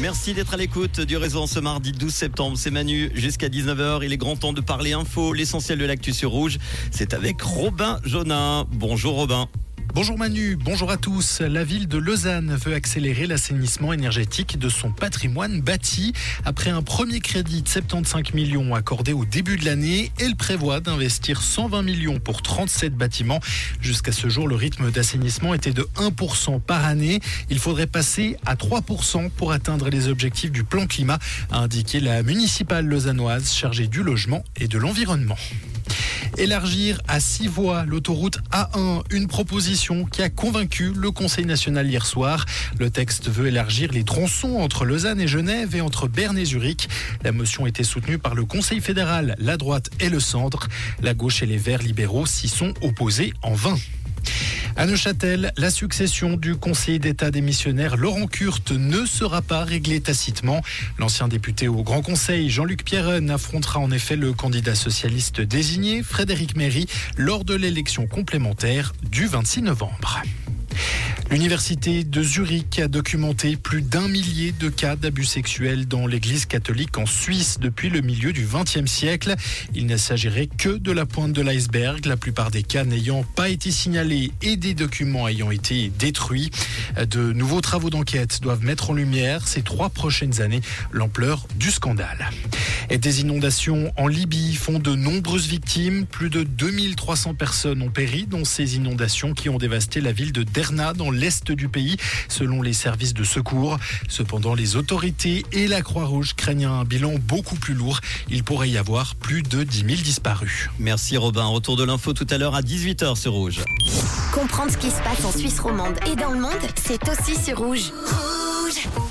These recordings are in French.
Merci d'être à l'écoute du réseau en ce mardi 12 septembre. C'est Manu jusqu'à 19h. Il est grand temps de parler info, l'essentiel de l'actu sur Rouge. C'est avec Robin Jonin. Bonjour Robin. Bonjour Manu, bonjour à tous. La ville de Lausanne veut accélérer l'assainissement énergétique de son patrimoine bâti. Après un premier crédit de 75 millions accordé au début de l'année, elle prévoit d'investir 120 millions pour 37 bâtiments. Jusqu'à ce jour, le rythme d'assainissement était de 1% par année. Il faudrait passer à 3% pour atteindre les objectifs du plan climat, a indiqué la municipale lausannoise chargée du logement et de l'environnement. Élargir à six voies l'autoroute A1, une proposition qui a convaincu le Conseil national hier soir. Le texte veut élargir les tronçons entre Lausanne et Genève et entre Berne et Zurich. La motion était soutenue par le Conseil fédéral, la droite et le centre. La gauche et les Verts libéraux s'y sont opposés en vain. À Neuchâtel, la succession du conseiller d'État démissionnaire Laurent Kurt ne sera pas réglée tacitement. L'ancien député au Grand Conseil, Jean-Luc Pierren, affrontera en effet le candidat socialiste désigné, Frédéric Méry, lors de l'élection complémentaire du 26 novembre. L'université de Zurich a documenté plus d'un millier de cas d'abus sexuels dans l'église catholique en Suisse depuis le milieu du XXe siècle. Il ne s'agirait que de la pointe de l'iceberg, la plupart des cas n'ayant pas été signalés et des documents ayant été détruits. De nouveaux travaux d'enquête doivent mettre en lumière ces trois prochaines années l'ampleur du scandale. Et des inondations en Libye font de nombreuses victimes. Plus de 2300 personnes ont péri dans ces inondations qui ont dévasté la ville de Derna dans l'est du pays, selon les services de secours. Cependant, les autorités et la Croix-Rouge craignent un bilan beaucoup plus lourd. Il pourrait y avoir plus de 10 000 disparus. Merci Robin. Retour de l'info tout à l'heure à 18h sur Rouge. Comprendre ce qui se passe en Suisse romande et dans le monde, c'est aussi sur Rouge. Rouge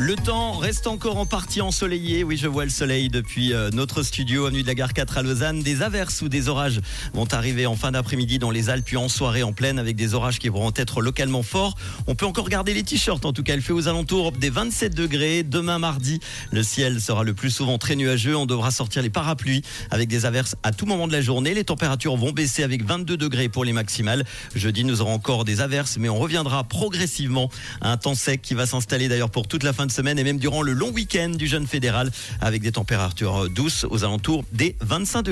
le temps reste encore en partie ensoleillé. Oui, je vois le soleil depuis euh, notre studio, avenue de la Gare 4 à Lausanne. Des averses ou des orages vont arriver en fin d'après-midi dans les Alpes, puis en soirée en pleine, avec des orages qui vont être localement forts. On peut encore garder les t-shirts, en tout cas, il fait aux alentours des 27 degrés. Demain mardi, le ciel sera le plus souvent très nuageux. On devra sortir les parapluies avec des averses à tout moment de la journée. Les températures vont baisser avec 22 degrés pour les maximales. Jeudi, nous aurons encore des averses, mais on reviendra progressivement à un temps sec qui va s'installer d'ailleurs pour toute la fin semaine et même durant le long week-end du jeune fédéral avec des températures douces aux alentours des 25 degrés.